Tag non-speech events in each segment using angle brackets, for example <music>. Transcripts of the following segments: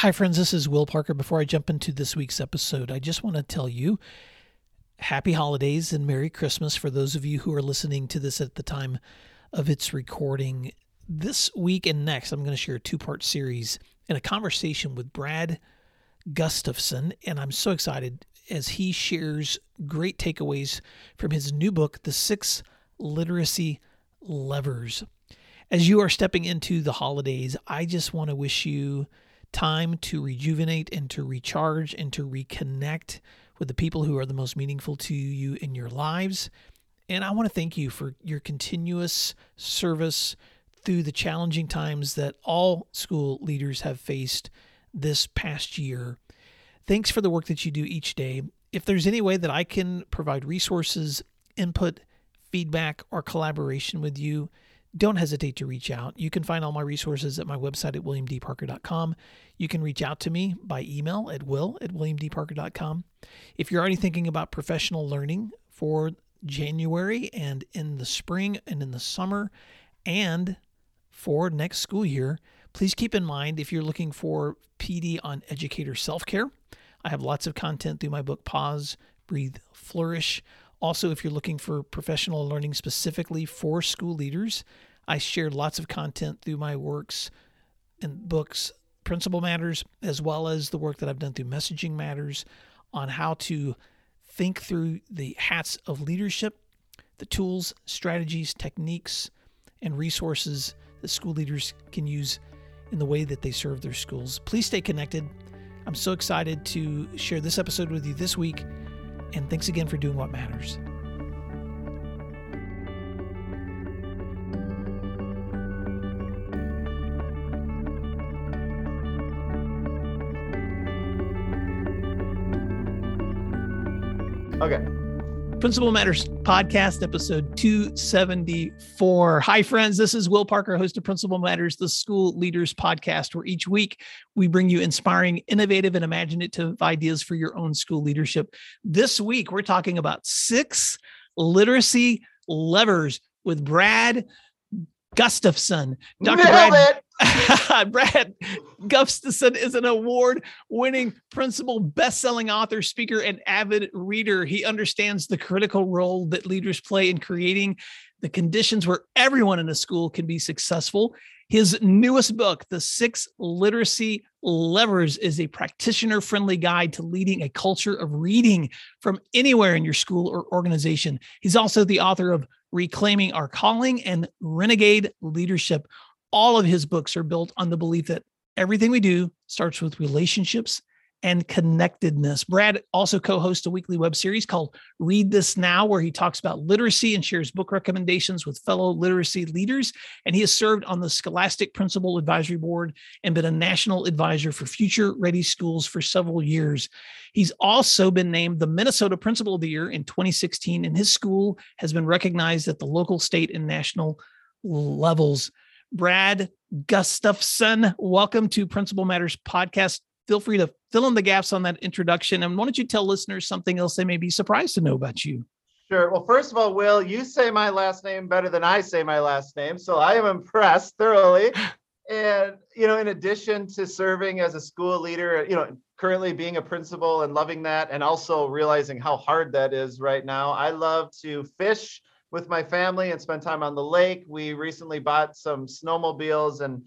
Hi, friends. This is Will Parker. Before I jump into this week's episode, I just want to tell you happy holidays and Merry Christmas for those of you who are listening to this at the time of its recording. This week and next, I'm going to share a two part series and a conversation with Brad Gustafson. And I'm so excited as he shares great takeaways from his new book, The Six Literacy Levers. As you are stepping into the holidays, I just want to wish you time to rejuvenate and to recharge and to reconnect with the people who are the most meaningful to you in your lives. And I want to thank you for your continuous service through the challenging times that all school leaders have faced this past year. Thanks for the work that you do each day. If there's any way that I can provide resources, input, feedback, or collaboration with you, don't hesitate to reach out. You can find all my resources at my website at williamdparker.com. You can reach out to me by email at will at williamdparker.com. If you're already thinking about professional learning for January and in the spring and in the summer and for next school year, please keep in mind if you're looking for PD on educator self care, I have lots of content through my book Pause, Breathe, Flourish. Also, if you're looking for professional learning specifically for school leaders, I share lots of content through my works and books, Principal Matters, as well as the work that I've done through Messaging Matters on how to think through the hats of leadership, the tools, strategies, techniques, and resources that school leaders can use in the way that they serve their schools. Please stay connected. I'm so excited to share this episode with you this week and thanks again for doing what matters. Okay. Principal Matters Podcast, episode 274. Hi, friends. This is Will Parker, host of Principal Matters, the School Leaders Podcast, where each week we bring you inspiring, innovative, and imaginative ideas for your own school leadership. This week, we're talking about six literacy levers with Brad Gustafson. Dr. Brad, <laughs> Brad Gustafson is an award winning principal, best selling author, speaker, and avid reader. He understands the critical role that leaders play in creating the conditions where everyone in a school can be successful. His newest book, The Six Literacy Levers, is a practitioner friendly guide to leading a culture of reading from anywhere in your school or organization. He's also the author of Reclaiming Our Calling and Renegade Leadership all of his books are built on the belief that everything we do starts with relationships and connectedness. Brad also co hosts a weekly web series called Read This Now, where he talks about literacy and shares book recommendations with fellow literacy leaders. And he has served on the Scholastic Principal Advisory Board and been a national advisor for Future Ready Schools for several years. He's also been named the Minnesota Principal of the Year in 2016, and his school has been recognized at the local, state, and national levels. Brad Gustafson. Welcome to Principal Matters Podcast. Feel free to fill in the gaps on that introduction. And why don't you tell listeners something else they may be surprised to know about you? Sure. Well, first of all, Will, you say my last name better than I say my last name. So I am impressed thoroughly. And, you know, in addition to serving as a school leader, you know, currently being a principal and loving that, and also realizing how hard that is right now, I love to fish with my family and spend time on the lake. We recently bought some snowmobiles and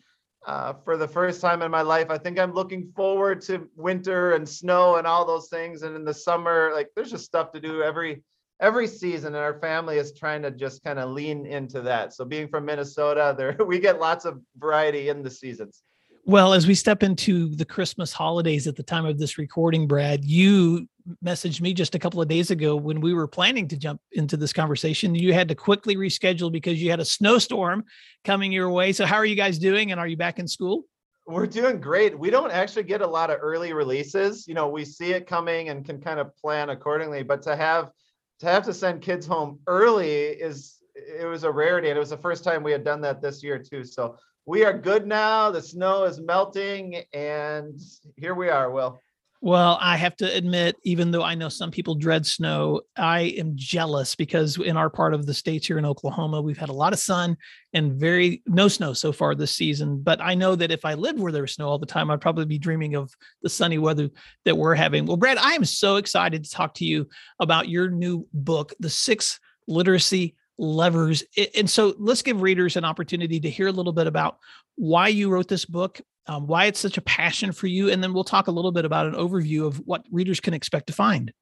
uh, for the first time in my life, I think I'm looking forward to winter and snow and all those things. And in the summer, like there's just stuff to do every every season, and our family is trying to just kind of lean into that. So being from Minnesota, <laughs> there we get lots of variety in the seasons. Well, as we step into the Christmas holidays at the time of this recording, Brad, you messaged me just a couple of days ago when we were planning to jump into this conversation. You had to quickly reschedule because you had a snowstorm coming your way. So, how are you guys doing? And are you back in school? We're doing great. We don't actually get a lot of early releases. You know, we see it coming and can kind of plan accordingly. But to have to have to send kids home early is it was a rarity, and it was the first time we had done that this year too. So we are good now. The snow is melting, and here we are, Will. Well, I have to admit, even though I know some people dread snow, I am jealous because in our part of the states here in Oklahoma, we've had a lot of sun and very no snow so far this season. But I know that if I lived where there was snow all the time, I'd probably be dreaming of the sunny weather that we're having. Well, Brad, I am so excited to talk to you about your new book, The Six Literacy Levers. And so let's give readers an opportunity to hear a little bit about why you wrote this book um, why it's such a passion for you, and then we'll talk a little bit about an overview of what readers can expect to find.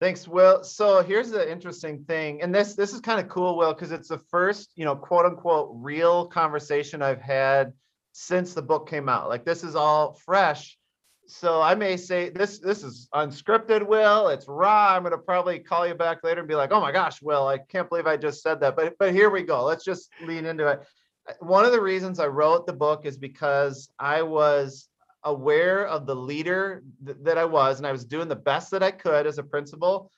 Thanks, Will. So here's the interesting thing, and this this is kind of cool, Will, because it's the first, you know, quote unquote real conversation I've had since the book came out. Like this is all fresh. So I may say this this is unscripted, Will. It's raw. I'm gonna probably call you back later and be like, oh my gosh, Will, I can't believe I just said that. But but here we go. Let's just lean into it Uh, one of the reasons I wrote the book is because I was aware of the leader th- that I was, and I was doing the best that I could as a principal.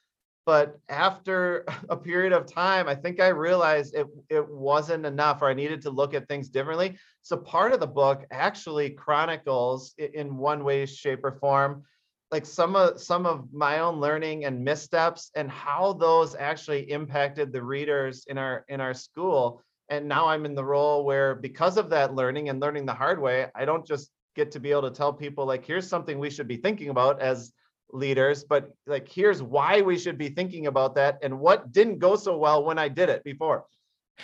But after <laughs> a period of time, I think I realized it, it wasn't enough, or I needed to look at things differently. So part of the book actually chronicles in one way, shape, or form, like some of some of my own learning and missteps and how those actually impacted the readers in our in our school and now i'm in the role where because of that learning and learning the hard way i don't just get to be able to tell people like here's something we should be thinking about as leaders but like here's why we should be thinking about that and what didn't go so well when i did it before.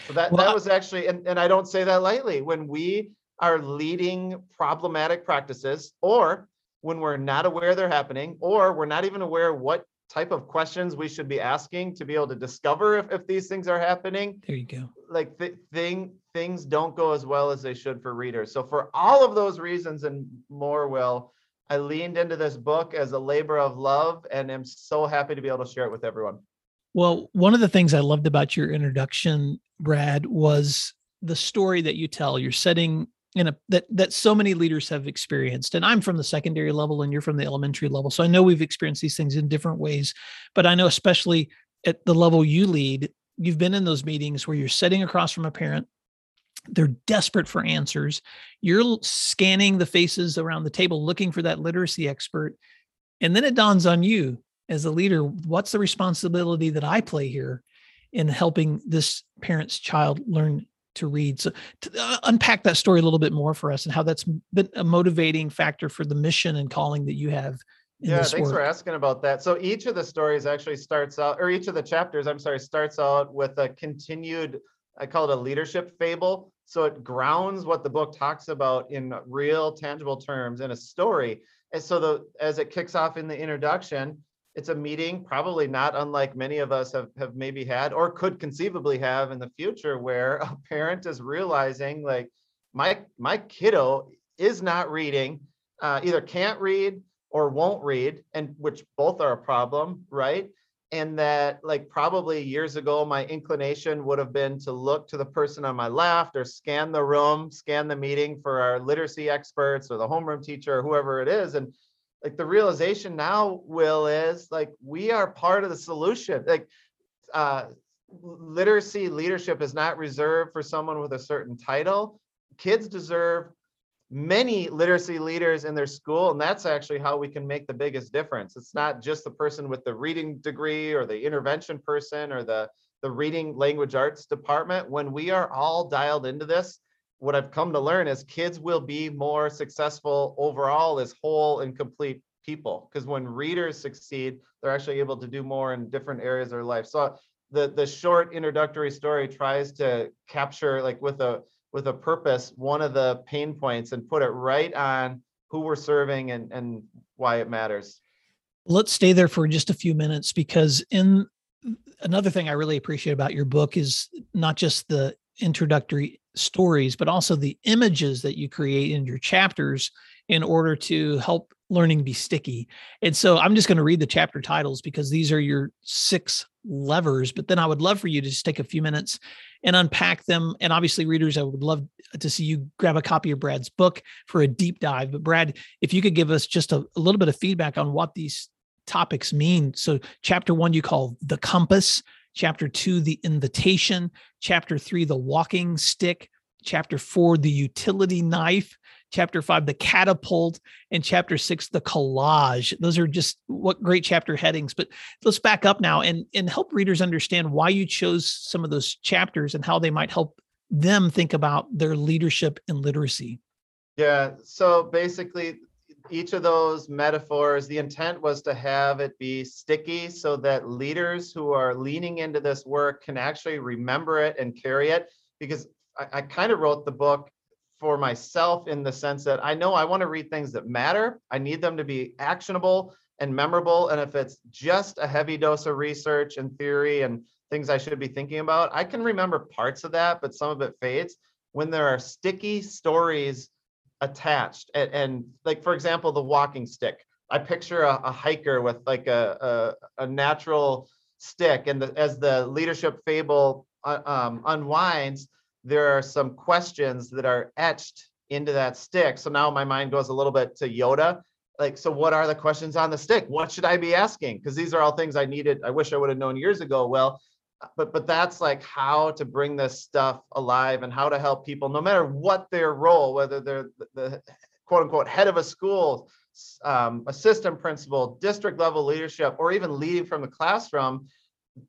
So that well, that was actually and, and i don't say that lightly. When we are leading problematic practices or when we're not aware they're happening or we're not even aware what type of questions we should be asking to be able to discover if, if these things are happening there you go like th- thing things don't go as well as they should for readers. So for all of those reasons and more will i leaned into this book as a labor of love and am so happy to be able to share it with everyone. Well one of the things i loved about your introduction brad was the story that you tell. You're setting in a that that so many leaders have experienced and i'm from the secondary level and you're from the elementary level. So i know we've experienced these things in different ways but i know especially at the level you lead you've been in those meetings where you're sitting across from a parent they're desperate for answers you're scanning the faces around the table looking for that literacy expert and then it dawns on you as a leader what's the responsibility that i play here in helping this parent's child learn to read. So to uh, unpack that story a little bit more for us and how that's been a motivating factor for the mission and calling that you have. Yeah, thanks work. for asking about that. So each of the stories actually starts out, or each of the chapters, I'm sorry, starts out with a continued, I call it a leadership fable. So it grounds what the book talks about in real tangible terms in a story. And so the as it kicks off in the introduction, it's a meeting probably not unlike many of us have, have maybe had or could conceivably have in the future where a parent is realizing like my my kiddo is not reading uh, either can't read or won't read and which both are a problem right? And that like probably years ago my inclination would have been to look to the person on my left or scan the room scan the meeting for our literacy experts or the homeroom teacher or whoever it is. And like the realization now will is like we are part of the solution. Like uh literacy leadership is not reserved for someone with a certain title. Kids deserve many literacy leaders in their school and that's actually how we can make the biggest difference it's not just the person with the reading degree or the intervention person or the the reading language arts department when we are all dialed into this what I've come to learn is kids will be more successful overall as whole and complete people because when readers succeed, they're actually able to do more in different areas of their life. So the the short introductory story tries to capture like with a with a purpose one of the pain points and put it right on who we're serving and and why it matters. Let's stay there for just a few minutes because in another thing I really appreciate about your book is not just the introductory stories, but also the images that you create in your chapters in order to help learning be sticky. And so I'm just going to read the chapter titles because these are your six levers. But then I would love for you to just take a few minutes and unpack them. And obviously, readers, I would love to see you grab a copy of Brad's book for a deep dive. But Brad, if you could give us just a, a little bit of feedback on what these topics mean. So, chapter one, you call the compass chapter two, the invitation, chapter three, the walking stick, chapter four, the utility knife, chapter five, the catapult, and chapter six, the collage. Those are just what great chapter headings. But let's back up now and, and help readers understand why you chose some of those chapters and how they might help them think about their leadership and literacy. Yeah. So basically, each of those metaphors, the intent was to have it be sticky so that leaders who are leaning into this work can actually remember it and carry it. Because I, I kind of wrote the book for myself in the sense that I know I want to read things that matter. I need them to be actionable and memorable. And if it's just a heavy dose of research and theory and things I should be thinking about, I can remember parts of that, but some of it fades. When there are sticky stories attached and, and like for example the walking stick i picture a, a hiker with like a, a, a natural stick and the, as the leadership fable uh, um, unwinds there are some questions that are etched into that stick. So now my mind goes a little bit to yoda. Like so what are the questions on the stick? What should i be asking? Because these are all things i needed i wish i would have known years ago. Well but but that's like how to bring this stuff alive and how to help people no matter what their role whether they're the, the quote unquote head of a school um, assistant principal district level leadership or even leading from the classroom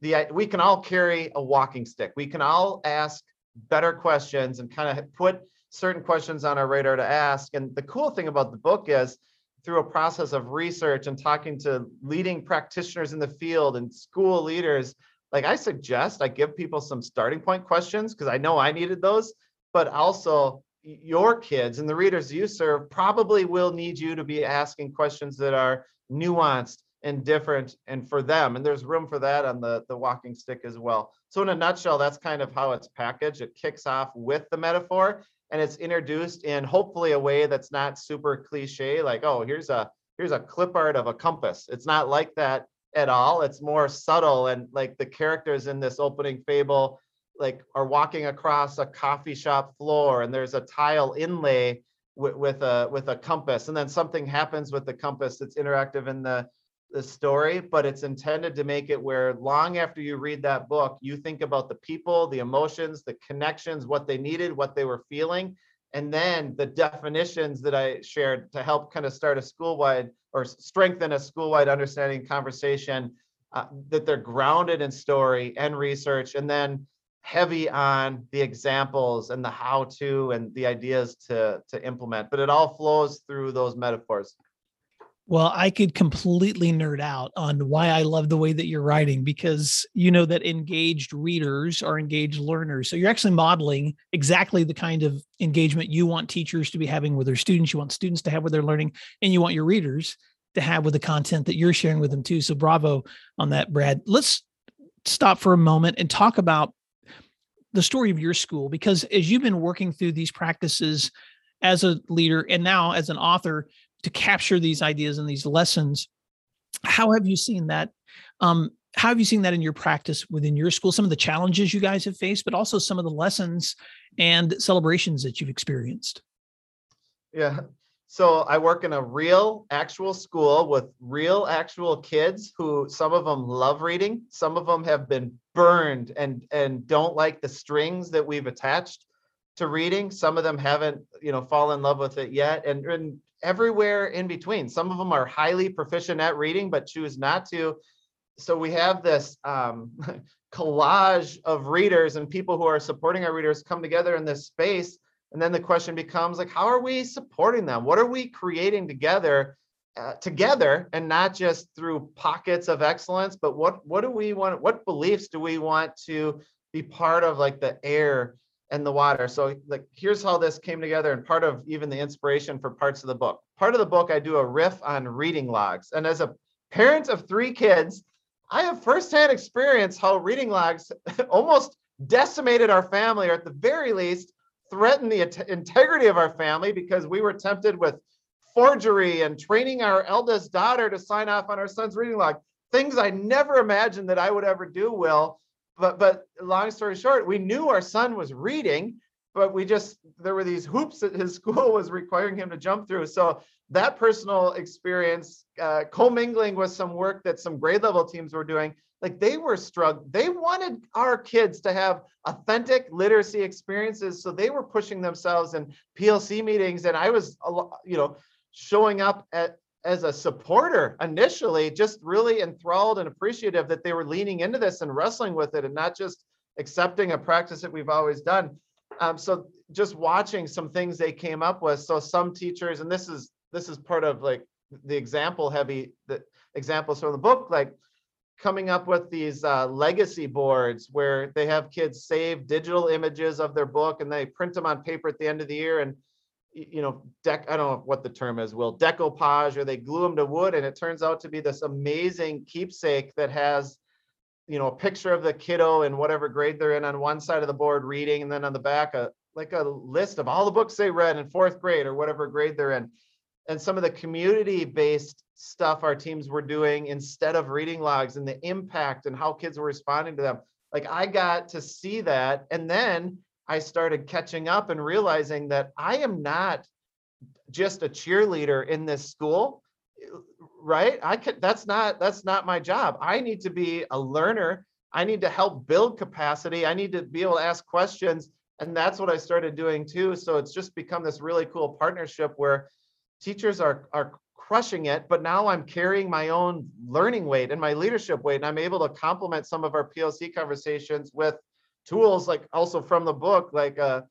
the we can all carry a walking stick. We can all ask better questions and kind of put certain questions on our radar to ask. And the cool thing about the book is through a process of research and talking to leading practitioners in the field and school leaders like I suggest I give people some starting point questions because I know I needed those, but also your kids and the readers you serve probably will need you to be asking questions that are nuanced and different and for them and there's room for that on the the walking stick as well. So in a nutshell that's kind of how it's packaged. It kicks off with the metaphor and it's introduced in hopefully a way that's not super cliche like oh here's a here's a clip art of a compass. It's not like that at all. It's more subtle and like the characters in this opening fable like are walking across a coffee shop floor and there's a tile inlay with, with a with a compass and then something happens with the compass that's interactive in the the story but it's intended to make it where long after you read that book you think about the people the emotions the connections what they needed what they were feeling and then the definitions that I shared to help kind of start a school-wide or strengthen a school-wide understanding conversation uh, that they're grounded in story and research and then heavy on the examples and the how to and the ideas to to implement but it all flows through those metaphors well, I could completely nerd out on why I love the way that you're writing because you know that engaged readers are engaged learners. So you're actually modeling exactly the kind of engagement you want teachers to be having with their students, you want students to have with their learning, and you want your readers to have with the content that you're sharing with them too. So bravo on that, Brad. Let's stop for a moment and talk about the story of your school because as you've been working through these practices as a leader and now as an author to capture these ideas and these lessons. How have you seen that um, how have you seen that in your practice within your school? Some of the challenges you guys have faced but also some of the lessons and celebrations that you've experienced. Yeah. So i work in a real actual school with real actual kids who some of them love reading some of them have been burned and and don't like the strings that we've attached to reading. Some of them haven't you know fallen in love with it yet. And, and everywhere in between. Some of them are highly proficient at reading, but choose not to. So we have this um, <laughs> collage of readers and people who are supporting our readers come together in this space. And then the question becomes like, how are we supporting them? What are we creating together? Uh, together and not just through pockets of excellence but what what do we want what beliefs do we want to be part of like the air and the water. So like here's how this came together and part of even the inspiration for parts of the book. Part of the book I do a riff on reading logs. And as a parent of three kids, I have firsthand experience how reading logs <laughs> almost decimated our family or at the very least threatened the integrity of our family because we were tempted with forgery and training our eldest daughter to sign off on our son's reading log. Things I never imagined that I would ever do, Will but but long story short, we knew our son was reading, but we just there were these hoops that his <laughs> school was requiring him to jump through. So that personal experience, uh, commingling with some work that some grade level teams were doing, like they were struggling. They wanted our kids to have authentic literacy experiences, so they were pushing themselves in PLC meetings, and I was, you know, showing up at as a supporter initially, just really enthralled and appreciative that they were leaning into this and wrestling with it, and not just accepting a practice that we've always done. Um, so just watching some things they came up with. So some teachers, and this is this is part of like the example heavy the examples from the book, like coming up with these uh, legacy boards where they have kids save digital images of their book and they print them on paper at the end of the year and you know deck i don't know what the term is will decoupage or they glue them to wood and it turns out to be this amazing keepsake that has you know a picture of the kiddo in whatever grade they're in on one side of the board reading and then on the back a like a list of all the books they read in fourth grade or whatever grade they're in and some of the community based stuff our teams were doing instead of reading logs and the impact and how kids were responding to them. Like I got to see that. And then I started catching up and realizing that I am not just a cheerleader in this school right? I could that's not that's not my job. I need to be a learner. I need to help build capacity. I need to be able to ask questions. And that's what i started doing too. So it's just become this really cool partnership where teachers are are crushing it, but now I'm carrying my own learning weight and my leadership weight, and I'm able to complement some of our PLC conversations with tools like also from the book, like uh,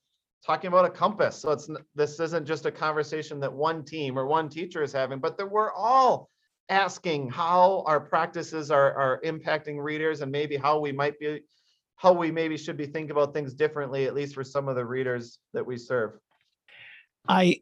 talking about a compass. So it's this isn't just a conversation that one team or one teacher is having, but that we're all asking how our practices are are impacting readers and maybe how we might be how we maybe should be thinking about things differently, at least for some of the readers that we serve. I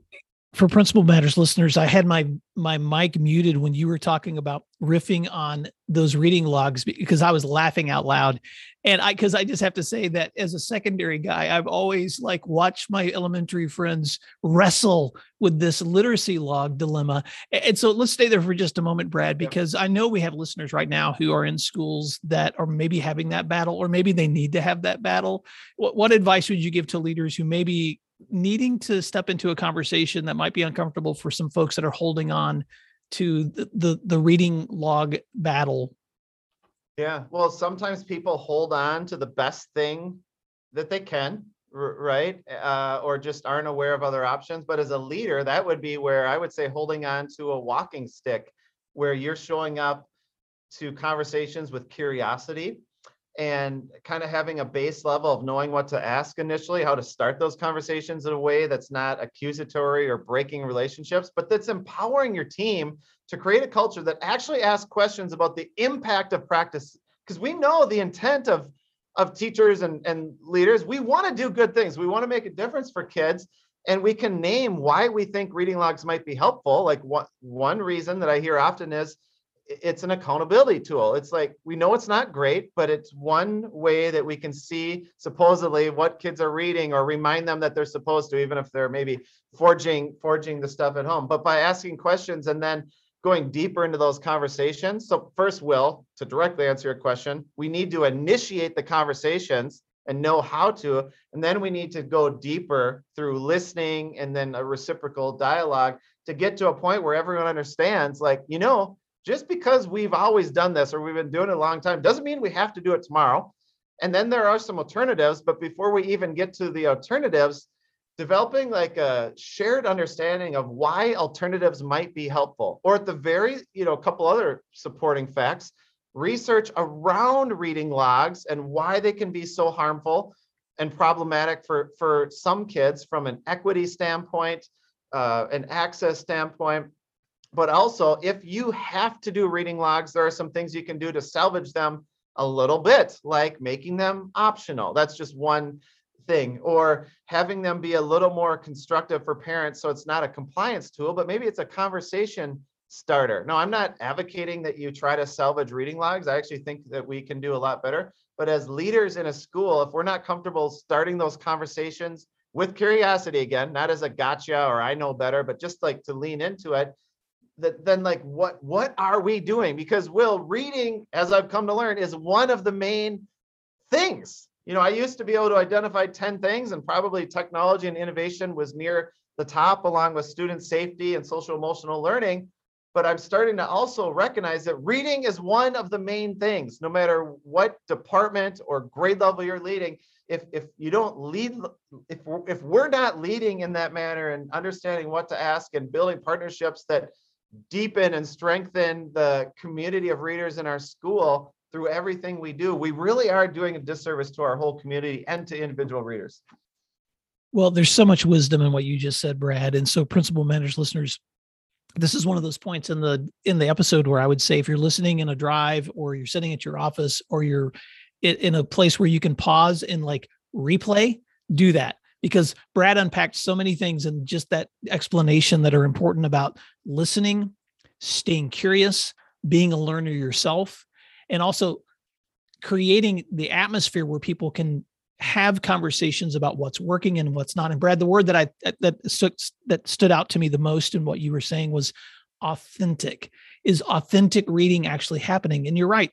for principal matters listeners i had my my mic muted when you were talking about riffing on those reading logs because i was laughing out loud. And i because i just have to say that as a secondary guy i've always like watched my elementary friends wrestle with this literacy log dilemma. And so let's stay there for just a moment brad because i know we have listeners right now who are in schools that are maybe having that battle or maybe they need to have that battle. What, what advice would you give to leaders who maybe needing to step into a conversation that might be uncomfortable for some folks that are holding on to the, the, the reading log battle. Yeah well sometimes people hold on to the best thing that they can right? Uh, or just aren't aware of other options. But as a leader that would be where i would say holding on to a walking stick where you're showing up to conversations with curiosity and kind of having a base level of knowing what to ask initially, how to start those conversations in a way that's not accusatory or breaking relationships, but that's empowering your team to create a culture that actually asks questions about the impact of practice. Because we know the intent of, of teachers and, and leaders. We want to do good things, we want to make a difference for kids. And we can name why we think reading logs might be helpful. Like what one reason that I hear often is it's an accountability tool. It's like we know it's not great, but it's one way that we can see supposedly what kids are reading or remind them that they're supposed to, even if they're maybe forging forging the stuff at home. But by asking questions and then going deeper into those conversations. So first, Will, to directly answer your question, we need to initiate the conversations and know how to, and then we need to go deeper through listening and then a reciprocal dialogue to get to a point where everyone understands, like, you know, just because we've always done this or we've been doing it a long time doesn't mean we have to do it tomorrow. And then there are some alternatives, but before we even get to the alternatives, developing like a shared understanding of why alternatives might be helpful, or at the very, you know, a couple other supporting facts, research around reading logs and why they can be so harmful and problematic for for some kids from an equity standpoint, uh, an access standpoint, but also if you have to do reading logs, there are some things you can do to salvage them a little bit, like making them optional. That's just one thing, or having them be a little more constructive for parents. So it's not a compliance tool, but maybe it's a conversation starter. No, I'm not advocating that you try to salvage reading logs. I actually think that we can do a lot better. But as leaders in a school, if we're not comfortable starting those conversations with curiosity again, not as a gotcha or I know better, but just like to lean into it, that then like what what are we doing because will reading as i've come to learn is one of the main things You know, I used to be able to identify 10 things, and probably technology and innovation was near the top, along with student safety and social emotional learning. But I'm starting to also recognize that reading is one of the main things, no matter what department or grade level you're leading. If, if you don't lead, if if we're not leading in that manner and understanding what to ask and building partnerships that deepen and strengthen the community of readers in our school through everything we do, we really are doing a disservice to our whole community and to individual readers. Well, there's so much wisdom in what you just said, Brad. And so principal matters, listeners, this is one of those points in the in the episode where I would say if you're listening in a drive or you're sitting at your office or you're in a place where you can pause and like replay, do that because Brad unpacked so many things and just that explanation that are important about listening, staying curious, being a learner yourself, and also creating the atmosphere where people can have conversations about what's working and what's not. And Brad, the word that I that that stood out to me the most in what you were saying was authentic. Is authentic reading actually happening? And you're right.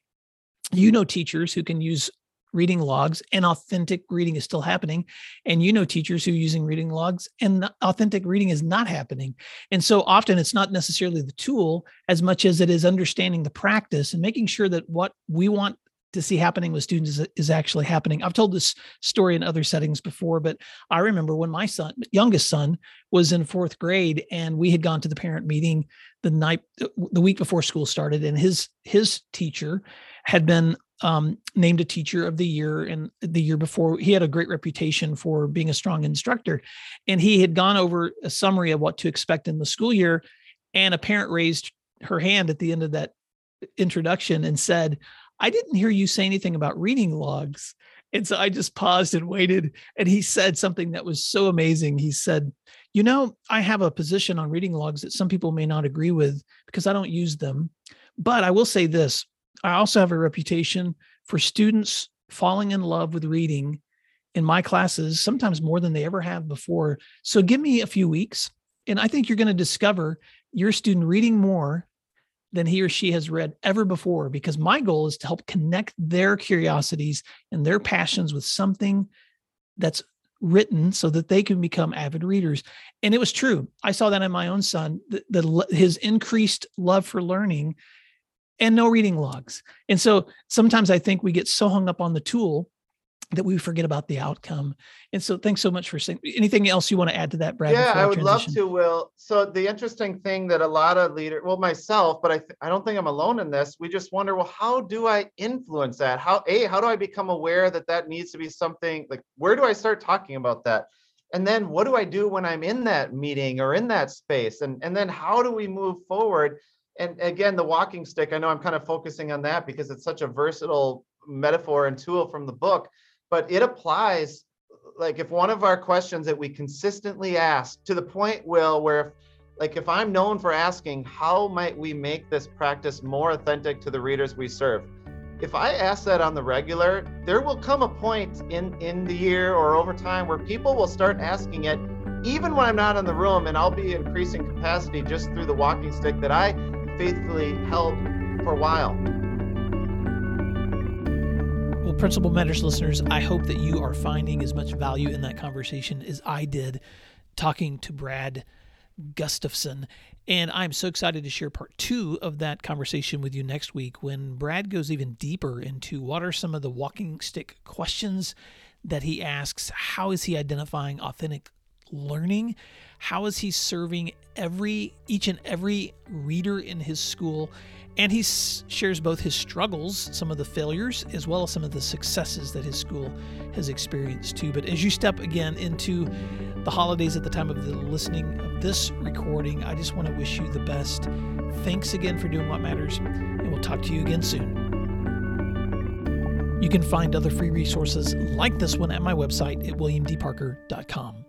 You know teachers who can use reading logs and authentic reading is still happening and you know teachers who are using reading logs and authentic reading is not happening and so often it's not necessarily the tool as much as it is understanding the practice and making sure that what we want to see happening with students is, is actually happening. I've told this story in other settings before, but I remember when my son, youngest son, was in fourth grade, and we had gone to the parent meeting the night, the week before school started, and his his teacher had been um, named a teacher of the year, and the year before he had a great reputation for being a strong instructor, and he had gone over a summary of what to expect in the school year, and a parent raised her hand at the end of that introduction and said I didn't hear you say anything about reading logs. And so I just paused and waited. And he said something that was so amazing. He said, You know, I have a position on reading logs that some people may not agree with because I don't use them. But I will say this I also have a reputation for students falling in love with reading in my classes, sometimes more than they ever have before. So give me a few weeks. And I think you're going to discover your student reading more than he or she has read ever before because my goal is to help connect their curiosities and their passions with something that's written so that they can become avid readers and it was true i saw that in my own son the, the his increased love for learning and no reading logs and so sometimes i think we get so hung up on the tool that we forget about the outcome. And so thanks so much for saying anything else you want to add to that, Brad? Yeah, I would love to, Will. So the interesting thing that a lot of leaders, well, myself, but I, th- I don't think I'm alone in this. We just wonder, well, how do I influence that? How, A, how do I become aware that that needs to be something like, where do I start talking about that? And then what do I do when I'm in that meeting or in that space? And, and then how do we move forward? And again, the walking stick, I know I'm kind of focusing on that because it's such a versatile metaphor and tool from the book but it applies like if one of our questions that we consistently ask to the point will where if like if i'm known for asking how might we make this practice more authentic to the readers we serve? If i ask that on the regular there will come a point in in the year or over time where people will start asking it even when i'm not in the room and i'll be increasing capacity just through the walking stick that i faithfully held for a while well, Principal Matters listeners, I hope that you are finding as much value in that conversation as I did talking to Brad Gustafson. And I'm so excited to share part two of that conversation with you next week when Brad goes even deeper into what are some of the walking stick questions that he asks. How is he identifying authentic learning? How is he serving every each and every reader in his school? And he shares both his struggles, some of the failures, as well as some of the successes that his school has experienced too. But as you step again into the holidays at the time of the listening of this recording, I just want to wish you the best. Thanks again for doing what matters, and we'll talk to you again soon. You can find other free resources like this one at my website at williamdparker.com.